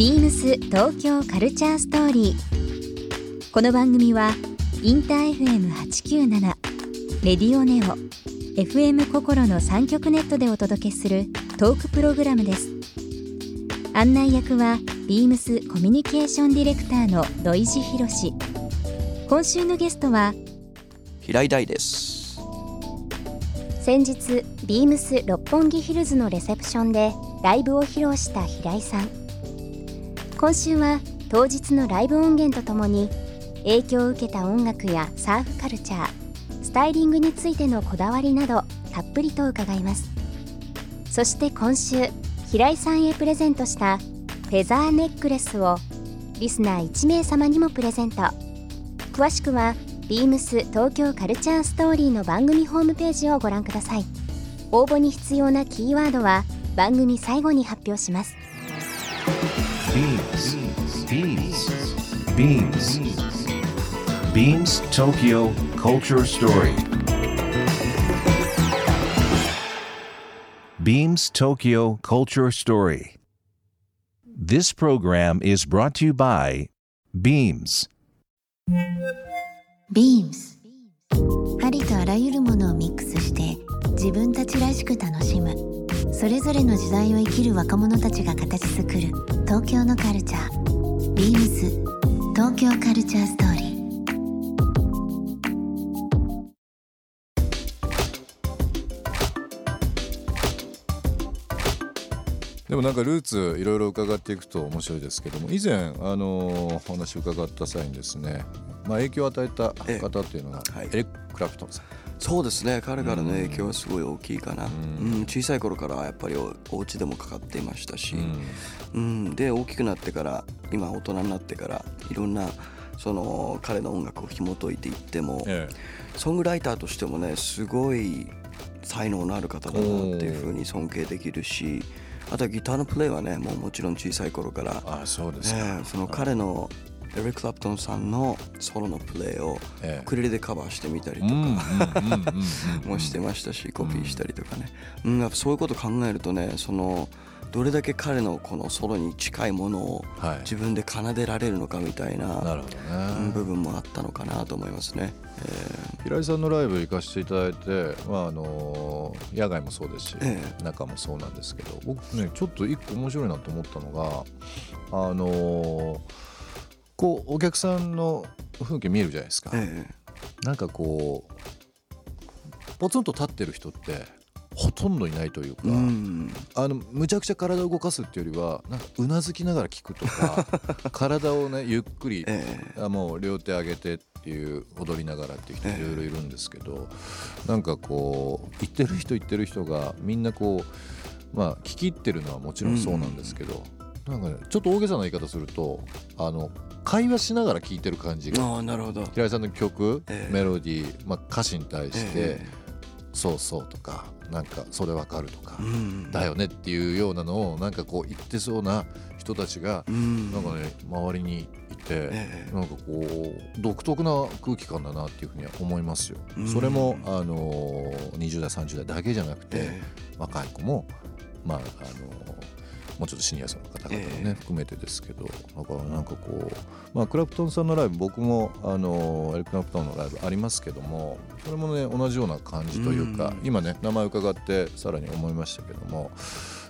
ビームス東京カルチャーストーリー。この番組はインター FM897 レディオネオ FM 心の三極ネットでお届けするトークプログラムです。案内役はビームスコミュニケーションディレクターの土井博志。今週のゲストは平井大です先日ビームス六本木ヒルズのレセプションでライブを披露した平井さん今週は当日のライブ音源とともに影響を受けた音楽やサーフカルチャースタイリングについてのこだわりなどたっぷりと伺います。そして今週平井さんへプレゼントしたフェザーネックレスをリスナー1名様にもプレゼント。詳しくはビームス東京カルチャーストーリーの番組ホームページをご覧ください。応募に必要なキーワードは番組最後に発表します。BeamsBeamsBeams Beams Tokyo Culture Story Beams Tokyo Culture Story This program is brought to you by Beams ビームスありとあらゆるものをミックスして自分たちらしく楽しむそれぞれの時代を生きる若者たちが形作る東京のカルチャー。ビームス東京カルチャーストーリーでもなんかルーツいろいろ伺っていくと面白いですけども以前あのお話伺った際にですね、まあ、影響を与えた方っていうのがええはい。エリック・クラプトンさん、そうですね。彼からの影響はすごい大きいかな、うん。小さい頃からやっぱりおお家でもかかっていましたし、うん。で大きくなってから今大人になってからいろんなその彼の音楽を紐解いていっても、え。ソングライターとしてもねすごい才能のある方だなっていうふうに尊敬できるしあとはギターのプレイはねもうもちろん小さい頃からえあそうですか、ええその彼のエリック・クラプトンさんのソロのプレイをええ。ウクレレでカバーしてみたりとかもしてましたしコピーしたりとかね、うん、やっぱそういうこと考えるとねそのどれだけ彼のこのソロに近いものをはい。自分で奏でられるのかみたいな部分もあったのかなと思いますね。平井さんのライブ行かせていただいて、まああの野外もそうですし、え中もそうなんですけど僕ねちょっと一個面白いなと思ったのがあのこうお客さんの風景見るじゃないですか、ええ。なんかこうポツンと立ってる人ってほとんどいないというか、えうん。あのむちゃくちゃ体を動かすっていうよりはなんかうなずきながら聞くとか 体をねゆっくり、えあもう両手上げてっていう踊りながらっていう人いろいろいるんですけど、なんかこう言ってる人言ってる人がみんなこうまあ聞き入ってるのはもちろんそうなんですけど、なんかねちょっと大げさな言い方するとあの会話しながら聞いてる感じがああなるほど。平井さんの曲、ええ。メロディー、まあ、歌詞に対して、え。そうそうとかなんかそれわかるとか、だよねっていうようなのをなんかこう言ってそうな人たちがうん。なんかね周りにいて、ええ。なんかこう独特な空気感だなっていうふうには思いますよ。うん。それもあの20代30代だけじゃなくて、え若い子もまああのもうちょっとシニア層の方々もね、ええ。含めてですけどだからなんかこう、まあ、クラプトンさんのライブ僕もあのエリック・クラプトンのライブありますけどもそれもね同じような感じというか、うん。今ね名前伺ってさらに思いましたけども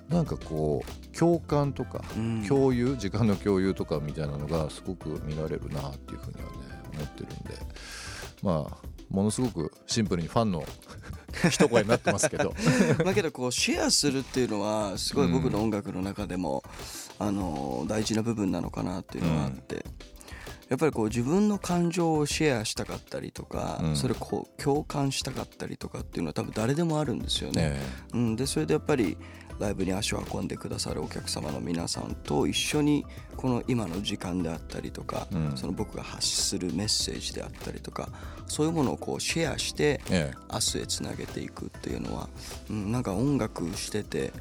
なんかこう共感とか、うん。共有時間の共有とかみたいなのがすごく見られるなっていうふうにはね思ってるんでまあものすごくシンプルにファンの 一声になってますけど。え だけどこうシェアするっていうのはすごい僕の音楽の中でも、あの大事な部分なのかなっていうのがあって、やっぱりこう自分の感情をシェアしたかったりとか、うん。それをこう共感したかったりとかっていうのは多分誰でもあるんですよね。ねうん、でそれでやっぱりライブに足を運んでくださるお客様の皆さんと一緒にこの今の時間であったりとか、うん。その僕が発するメッセージであったりとかそういうものをこうシェアしてえ明日へつなげていくっていうのは、うん、なんか音楽してて、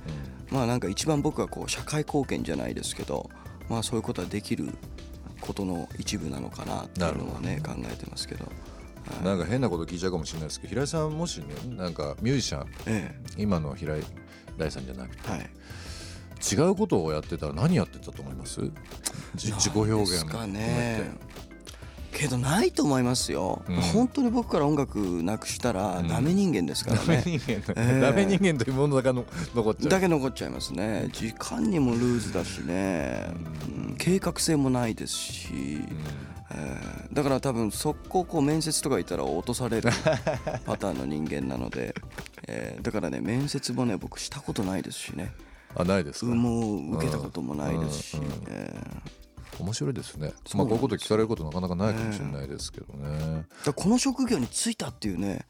まあなんか一番僕はこう社会貢献じゃないですけど、まあ、そういうことはできることの一部なのかなっていうのはね考えてますけど。なんか変なこと聞いちゃうかもしれないですけど平井さんもしねなんかミュージシャンえ今の平井大さんじゃなくて、えはい。違うことをやってたら何やってたと思います？じ自己表現ですかね。てけどないと思いますよ、うん。本当に僕から音楽なくしたらダメ人間ですからダメね、人間だ、ええ。ダメ人間というものだけの残っちゃう。だけ残っちゃいますね。時間にもルーズだしね、うん計画性もないですし、えーだから多分速攻こう面接とかいたら落とされる パターンの人間なので、えーだからね面接もね僕したことないですしね。あないですか、もう受けたこともないですし、うんうん。えー面白いですね。まあこういうこと聞かれることなかなかないかもしれないですけどね、だからこの職業に就いたっていうね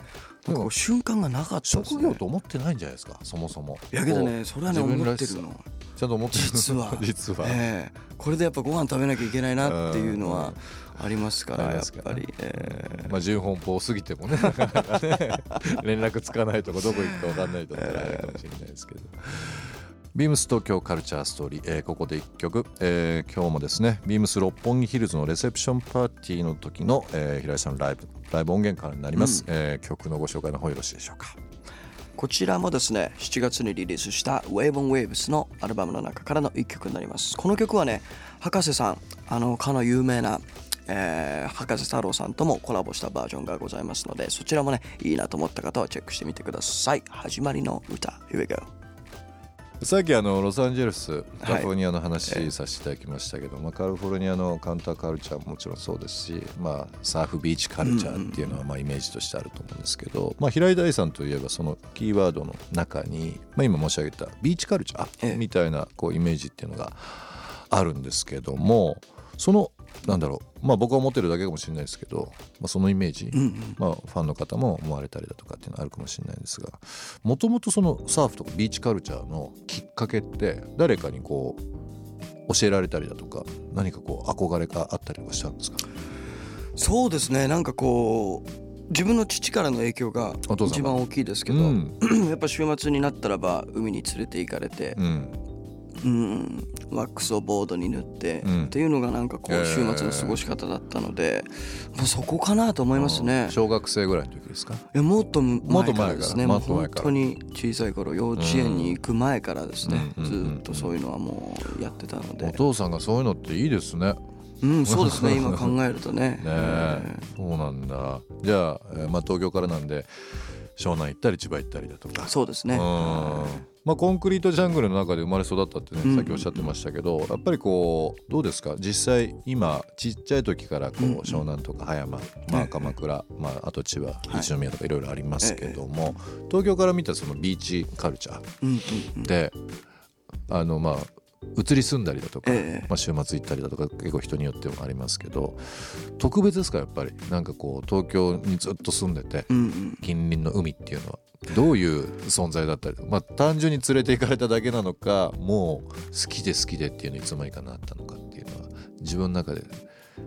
なんかこう瞬間がなかったです、ね、職業と思ってないんじゃないですかそもそも。いやけどねそれはね思ってるの。ちゃんと思ってる。実は。実は、ええ。これでやっぱご飯食べなきゃいけないなっていうのはありますからやっぱり、えまあ順奔放すぎてもね。連絡つかないとこどこ行くか分かんないとかあるかもしれないですけど。ビームス東京カルチャーストーリー、えーここで1曲、えー今日もですねビームス六本木ヒルズのレセプションパーティーの時の、えー平井さんのライブライブ音源からになります、えー曲のご紹介の方よろしいでしょうか？こちらもですね7月にリリースした Wave on Waves のアルバムの中からの1曲になります。この曲はね博士さんあのかの有名なえー博士太郎さんともコラボしたバージョンがございますのでそちらもねいいなと思った方はチェックしてみてください。始まりの歌 Here we go さっきあのロサンゼルスカリフォルニアの話させていただきましたけど、まあ、カリフォルニアのカウンターカルチャーももちろんそうですし、まあ、サーフビーチカルチャーっていうのはまあイメージとしてあると思うんですけど、まあ、平井大さんといえばそのキーワードの中に、まあ、今申し上げたビーチカルチャええ。ーみたいなこうイメージっていうのがあるんですけどもそのなんだろう。まあ僕は思ってるだけかもしれないですけど、まあ、そのイメージ、うんうん。まあ、ファンの方も思われたりだとかっていうのはあるかもしれないんですがもともとそのサーフとかビーチカルチャーのきっかけって誰かにこう教えられたりだとか何かこう憧れがあったりはしたんですか？そうですね。なんかこう自分の父からの影響が一番大きいですけど、うん。やっぱ週末になったらば海に連れて行かれて、うんうん、ワックスをボードに塗って、うん。っていうのがなんかこえー。う週末の過ごし方だったので、まあそこかなと思いますね。小学生ぐらいの時ですか？いやもっともっ前かと前かららですね。もうもっと前から。本当に小さい頃幼稚園に行く前からですね、うん。ずーっとそういうのはもうやってたのおで、父さんがそういうのっていいですね。うん、そうですね。今考えるとね。ねえ。そうなんだ。じゃあ、えーまあ、東京からなんで湘南行ったり千葉行ったりだとか。そうですね。うん。まあ、コンクリートジャングルの中で生まれ育ったってね、うん。さっきおっしゃってましたけどやっぱりこうどうですか？実際今ちっちゃい時からこう、うん。湘南とか葉山、まあ、鎌倉、まあ、あと千葉はい。一宮とかいろいろありますけども、東京から見たそのビーチカルチャうんうんうん。ーで、あのまあ移り住んだりだとか、ええ。まあ、週末行ったりだとか結構人によってもありますけど特別ですかやっぱり？なんかこう東京にずっと住んでてうんうん。近隣の海っていうのはどういう存在だったりまあ単純に連れて行かれただけなのかもう好きで好きでっていうのいつの間にかなったのかっていうのは自分の中で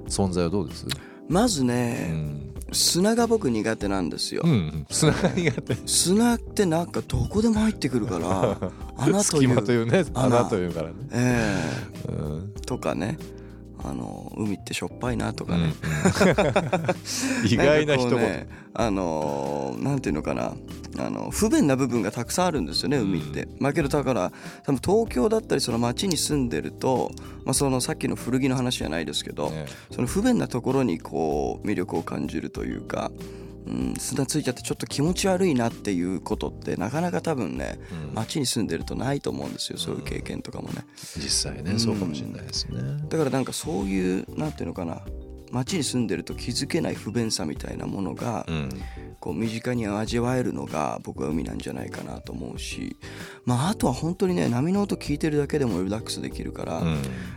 存在はどうです？まずうね、ん、砂が僕苦手なんですよ、うんうん、砂が苦手。砂ってなんかどこでも入ってくるから 穴という隙間というね穴。穴というからね、えうん。えとかねあの海ってしょっぱいなとかうんね、意外な一言、んかこうねあのーなんていうのかな。あの不便な部分がたくさんあるんですよね海って。まあけどだから多分東京だったりその町に住んでると、まあ、そのさっきの古着の話じゃないですけど、ね。その不便なところにこう魅力を感じるというか、うん、砂ついちゃってちょっと気持ち悪いなっていうことってなかなか多分ねうん。町に住んでるとないと思うんですよそういう経験とかもね。実際ねそうかもしれないですね、だからなんかそういうなんていうのかな町に住んでると気づけない不便さみたいなものがうん。こう身近に味わえるのが僕は海なんじゃないかなと思うし、まあ、あとは本当にね波の音聞いてるだけでもリラックスできるから,、だか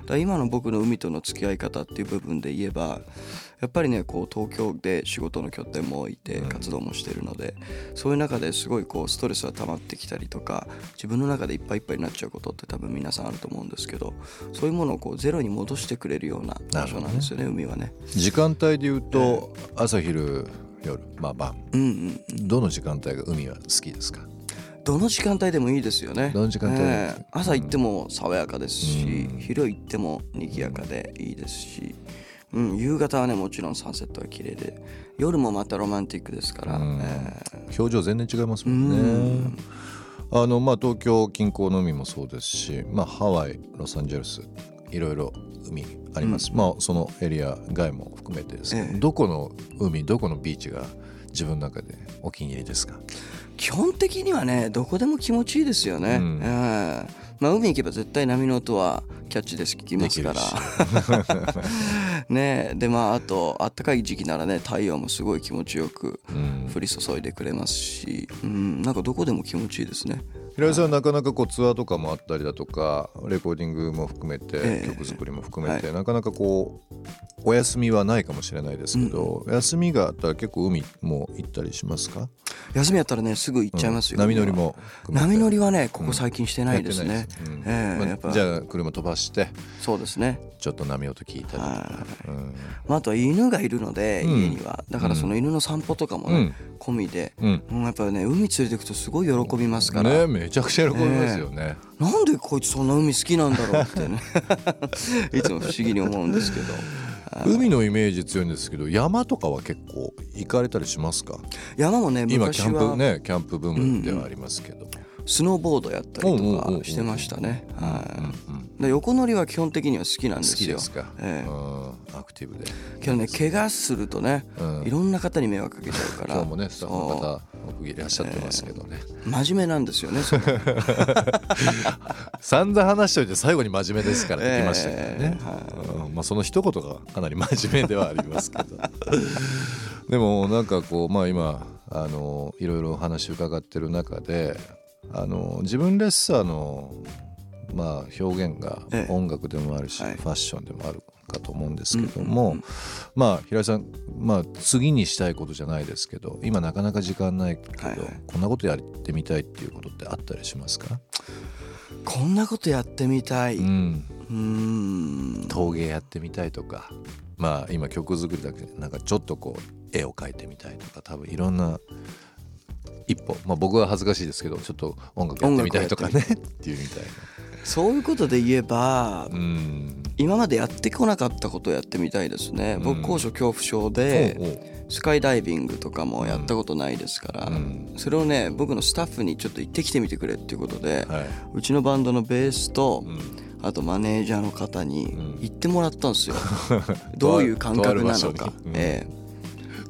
ら今の僕の海との付き合い方っていう部分で言えばやっぱりねこう東京で仕事の拠点も置いてうん。活動もしてるので、そういう中ですごいこうストレスが溜まってきたりとか自分の中でいっぱいいっぱいになっちゃうことって多分皆さんあると思うんですけどそういうものをこうゼロに戻してくれるような場所なんですよね海はね。時間帯で言うと朝昼夜まあ晩。うんうんうん。どの時間帯が海は好きですか？どの時間帯でもいいですよね。どの時間帯ええ。朝行っても爽やかですし、うん昼行っても賑やかでいいですし、うん、夕方はねもちろんサンセットは綺麗で夜もまたロマンティックですから、うん。ええ表情全然違いますもんね、うん。あのまあ東京近郊の海もそうですし、まあ、ハワイロサンゼルスいろいろ海あります、まあそのエリア外も含めてですけど、ええ。どこの海どこのビーチが自分の中でお気に入りですか？基本的にはねどこでも気持ちいいですよね、うん。ええまあ、海行けば絶対波の音はキャッチできますから ね。でまああとあったかい時期ならね太陽もすごい気持ちよくうん。降り注いでくれますし、うん、なんかどこでも気持ちいいですね平井さんなかなかこうツアーとかもあったりだとかレコーディングも含めて、ええ。曲作りも含めて、なかなかこうお休みはないかもしれないですけど、休みがあったら結構海も行ったりしますか？休みやったらねすぐ行っちゃいますよ、うん。波乗りも波乗りはねここ最近してないですね、じゃあ車飛ばしてそうですね。ちょっと波音聞いたりまあ、あとは犬がいるので、うん。家には。だからその犬の散歩とかもね、込みで、うん。うん、やっぱりね海連れてくとすごい喜びますから、ねめちゃくちゃ喜びますよね、なんでこいつそんな海好きなんだろうってね。いつも不思議に思うんですけど。海のイメージ強いんですけど山とかは結構行かれたりしますか？山もね今キャンプねキャンプブームではありますけど、スノーボードやったりうんうんうんうん。とかしてましたね、横乗りは基本的には好きなんで好すよ。きですか、ええ。うん。アクティブで、けどね怪我するとね、うん。いろんな方に迷惑かけちゃうから。今日もねスタッフのそ方僕いらっしゃってますけどね、う真面目なんですよね 散々話しておいて最後に真面目ですからって言いましたけどね、ええうんまあ、その一言がかなり真面目ではありますけど。でもなんかこうまあ今あのいろいろお話伺ってる中であの自分らしさのまあ表現がええ。音楽でもあるし、はい。ファッションでもあるかと思うんですけども、まあ平井さん、まあ、次にしたいことじゃないですけど今なかなか時間ないけど、こんなことやってみたいっていうことってあったりしますか、こんなことやってみたい、ううん。ん、陶芸やってみたいとかまあ今曲作りだけでなんかちょっとこう絵を描いてみたいとか多分いろんな一歩まあ僕は恥ずかしいですけどちょっと音楽やってみたいとかね ってい。うみたいそういうことで言えば、なうん。今までやってこなかったことをやってみたいですね、うん。僕高所恐怖症で、おうおう。スカイダイビングとかもやったことないですから、うん。それをね僕のスタッフにちょっと行ってきてみてくれっていうことで、はうちのバンドのベースと、あとマネージャーの方にん。行ってもらったんですよ、どういう感覚なのか。うんええ。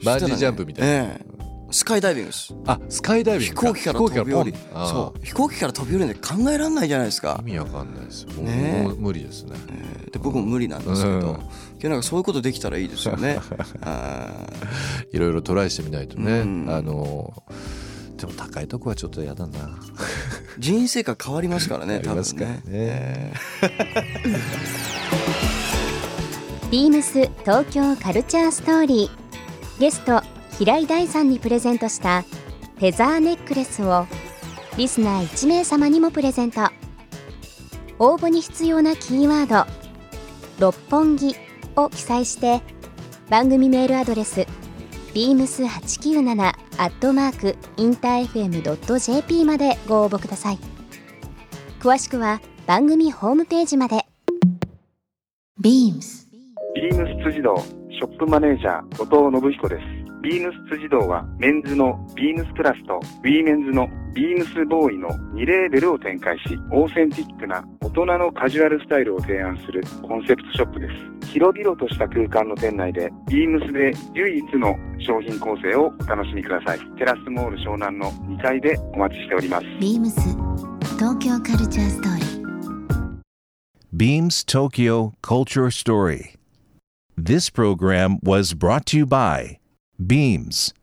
バンジージャンプみたいな、ええスカイダイビングです。あスカイダイビン飛グか行機から飛び降り。そう。飛行機から飛び降りるなんて考えられないじゃないですか。意、味わかんないです。よもうね。もう無理ですね。ええで僕も無理なんですけど、うん。けどなんかそういうことできたらいいですよね。あいろいろトライしてみないとね、うん。あのでも高いとこはちょっとやだな。ー人生観変わりますからね 多分ね。ね。え ビームス東京カルチャーストーリー。ゲスト平井大さんにプレゼントしたフェザーネックレスをリスナー1名様にもプレゼント。応募に必要なキーワード「六本木」を記載して番組メールアドレス beams897 アットマークインター FM.jp までご応募ください。詳しくは番組ホームページまで。BEAMS ビームス辻堂ショップマネージャー後藤信彦です。ビームス辻堂はメンズのビームスプラスとウィーメンズのビームスボーイの2レーベルを展開し、オーセンティックな大人のカジュアルスタイルを提案するコンセプトショップです。広々とした空間の店内でビームスで唯一の商品構成をお楽しみください。テラスモール湘南の2階でお待ちしております。BEAMS 東京カルチャーストーリー Beams Tokyo Culture Story. This program was brought to you by Beams.